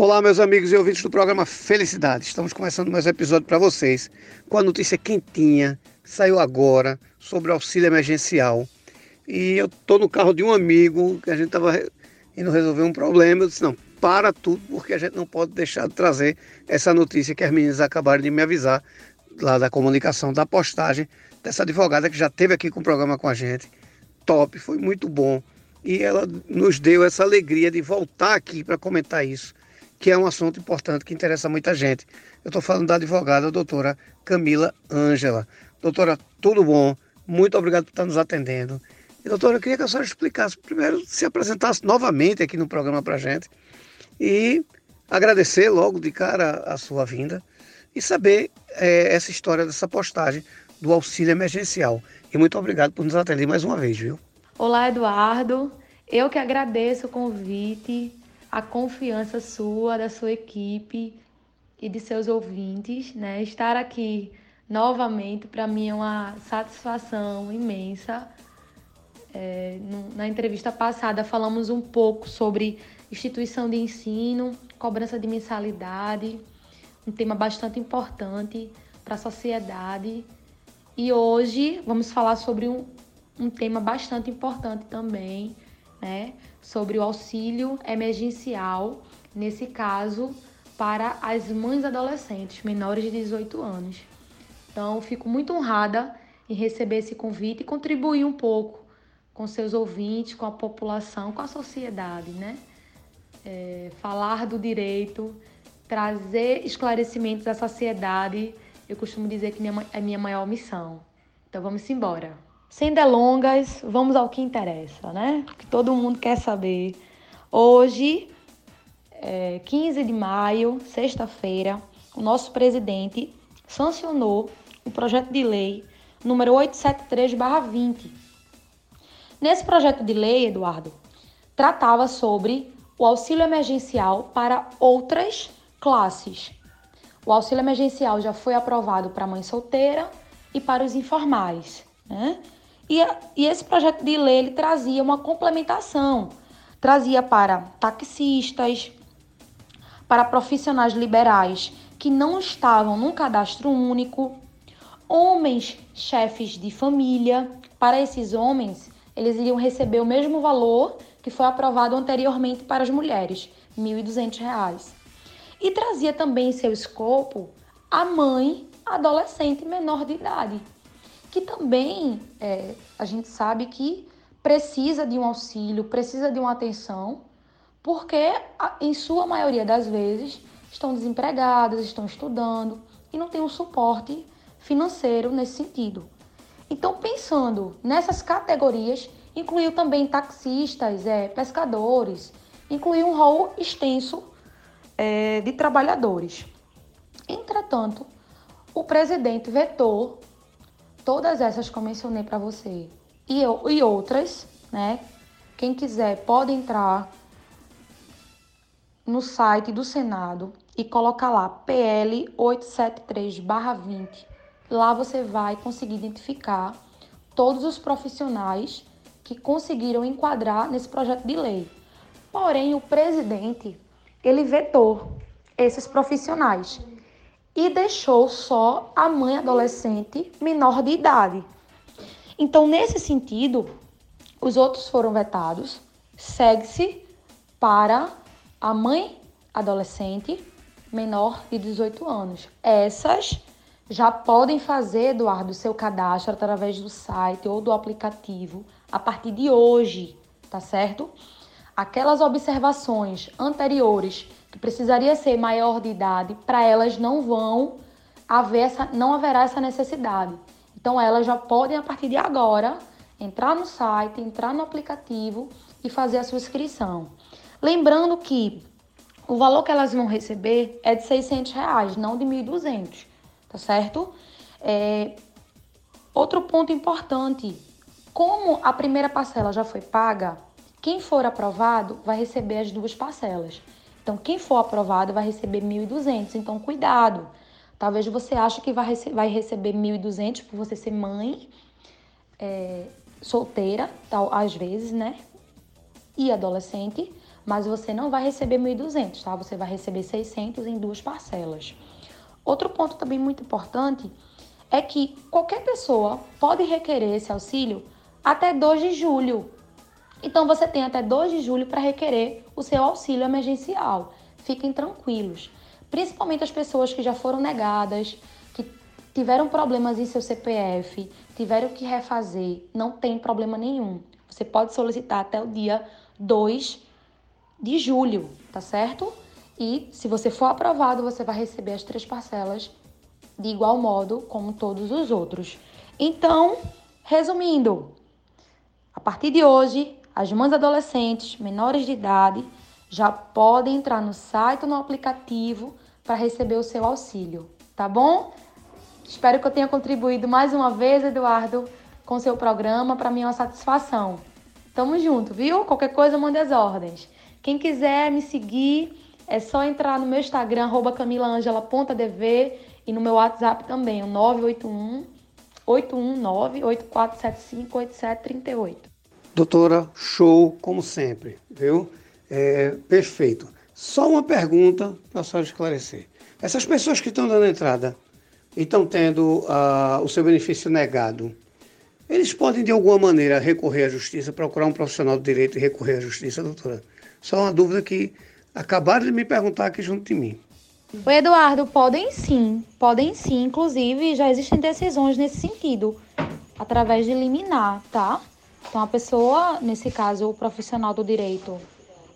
Olá, meus amigos e ouvintes do programa Felicidade. Estamos começando mais um episódio para vocês com a notícia quentinha, saiu agora, sobre auxílio emergencial. E eu estou no carro de um amigo que a gente estava indo resolver um problema. Eu disse: não, para tudo, porque a gente não pode deixar de trazer essa notícia que as meninas acabaram de me avisar lá da comunicação, da postagem dessa advogada que já esteve aqui com o programa com a gente. Top, foi muito bom. E ela nos deu essa alegria de voltar aqui para comentar isso que é um assunto importante que interessa muita gente. Eu estou falando da advogada doutora Camila Ângela. Doutora, tudo bom? Muito obrigado por estar nos atendendo. E, doutora, eu queria que a senhora explicasse, primeiro, se apresentasse novamente aqui no programa para a gente e agradecer logo de cara a sua vinda e saber é, essa história dessa postagem do auxílio emergencial. E muito obrigado por nos atender mais uma vez, viu? Olá, Eduardo. Eu que agradeço o convite a confiança sua, da sua equipe e de seus ouvintes, né? Estar aqui novamente para mim é uma satisfação imensa. É, na entrevista passada falamos um pouco sobre instituição de ensino, cobrança de mensalidade, um tema bastante importante para a sociedade. E hoje vamos falar sobre um, um tema bastante importante também, né? sobre o auxílio emergencial, nesse caso, para as mães adolescentes menores de 18 anos. Então, fico muito honrada em receber esse convite e contribuir um pouco com seus ouvintes, com a população, com a sociedade, né? É, falar do direito, trazer esclarecimentos à sociedade, eu costumo dizer que minha, é minha maior missão. Então, vamos embora. Sem delongas, vamos ao que interessa, né? Que todo mundo quer saber. Hoje, é, 15 de maio, sexta-feira, o nosso presidente sancionou o projeto de lei número 873/20. Nesse projeto de lei, Eduardo, tratava sobre o auxílio emergencial para outras classes. O auxílio emergencial já foi aprovado para mãe solteira e para os informais, né? E, e esse projeto de lei ele trazia uma complementação, trazia para taxistas, para profissionais liberais que não estavam num cadastro único, homens chefes de família. Para esses homens, eles iriam receber o mesmo valor que foi aprovado anteriormente para as mulheres, R$ 1.200. E trazia também em seu escopo a mãe adolescente menor de idade, que também é, a gente sabe que precisa de um auxílio, precisa de uma atenção, porque em sua maioria das vezes estão desempregadas, estão estudando e não tem um suporte financeiro nesse sentido. Então, pensando nessas categorias, incluiu também taxistas, é, pescadores, incluiu um rol extenso é, de trabalhadores. Entretanto, o presidente vetou todas essas que eu mencionei para você e, eu, e outras, né? Quem quiser pode entrar no site do Senado e colocar lá PL 873/20. Lá você vai conseguir identificar todos os profissionais que conseguiram enquadrar nesse projeto de lei. Porém, o presidente, ele vetou esses profissionais e deixou só a mãe adolescente menor de idade. Então, nesse sentido, os outros foram vetados. Segue-se para a mãe adolescente menor de 18 anos. Essas já podem fazer, Eduardo, seu cadastro através do site ou do aplicativo a partir de hoje, tá certo? Aquelas observações anteriores que precisaria ser maior de idade, para elas não vão haver essa, não haverá essa necessidade. Então elas já podem a partir de agora entrar no site, entrar no aplicativo e fazer a sua inscrição. Lembrando que o valor que elas vão receber é de 600 reais, não de 1.200, tá certo? É... Outro ponto importante, como a primeira parcela já foi paga, quem for aprovado vai receber as duas parcelas. Então, quem for aprovado vai receber 1.200. Então, cuidado. Talvez você ache que vai, rece vai receber 1.200 por você ser mãe é, solteira, tal, às vezes, né? E adolescente. mas você não vai receber 1.200, tá? Você vai receber 600 em duas parcelas. Outro ponto também muito importante é que qualquer pessoa pode requerer esse auxílio até 2 de julho. Então você tem até 2 de julho para requerer o seu auxílio emergencial. Fiquem tranquilos. Principalmente as pessoas que já foram negadas, que tiveram problemas em seu CPF, tiveram que refazer, não tem problema nenhum. Você pode solicitar até o dia 2 de julho, tá certo? E se você for aprovado, você vai receber as três parcelas de igual modo como todos os outros. Então, resumindo, a partir de hoje, as mães adolescentes menores de idade já podem entrar no site ou no aplicativo para receber o seu auxílio, tá bom? Espero que eu tenha contribuído mais uma vez, Eduardo, com seu programa. Para mim é uma satisfação. Tamo junto, viu? Qualquer coisa, mande as ordens. Quem quiser me seguir, é só entrar no meu Instagram, camilaangela.dv e no meu WhatsApp também, o 981 819 8475 8738. Doutora, show como sempre, viu? É, perfeito. Só uma pergunta para a senhora esclarecer. Essas pessoas que estão dando entrada e estão tendo uh, o seu benefício negado, eles podem de alguma maneira recorrer à justiça, procurar um profissional do direito e recorrer à justiça, doutora? Só uma dúvida que acabaram de me perguntar aqui junto de mim. Oi, Eduardo, podem sim, podem sim. Inclusive, já existem decisões nesse sentido, através de liminar, tá? Então, a pessoa, nesse caso, o profissional do direito,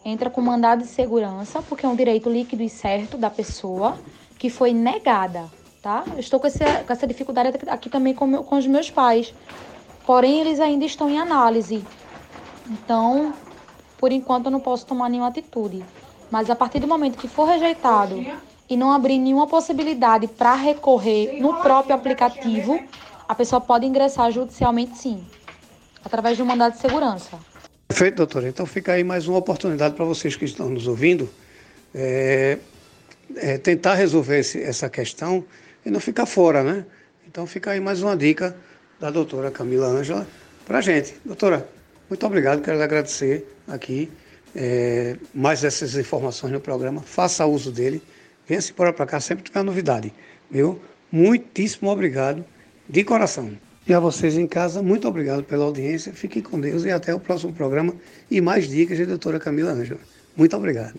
entra com mandado de segurança, porque é um direito líquido e certo da pessoa que foi negada, tá? Eu estou com, esse, com essa dificuldade aqui também com, meu, com os meus pais, porém, eles ainda estão em análise. Então, por enquanto, eu não posso tomar nenhuma atitude. Mas a partir do momento que for rejeitado e não abrir nenhuma possibilidade para recorrer no próprio aplicativo, a pessoa pode ingressar judicialmente sim através de um mandado de segurança. Perfeito, doutora. Então fica aí mais uma oportunidade para vocês que estão nos ouvindo é, é, tentar resolver esse, essa questão e não ficar fora, né? Então fica aí mais uma dica da doutora Camila Ângela para a gente. Doutora, muito obrigado, quero agradecer aqui é, mais essas informações no programa. Faça uso dele. Venha-se para cá sempre que tiver novidade, viu? Muitíssimo obrigado, de coração. E a vocês em casa, muito obrigado pela audiência. Fiquem com Deus e até o próximo programa e mais dicas de doutora Camila Ângela. Muito obrigado.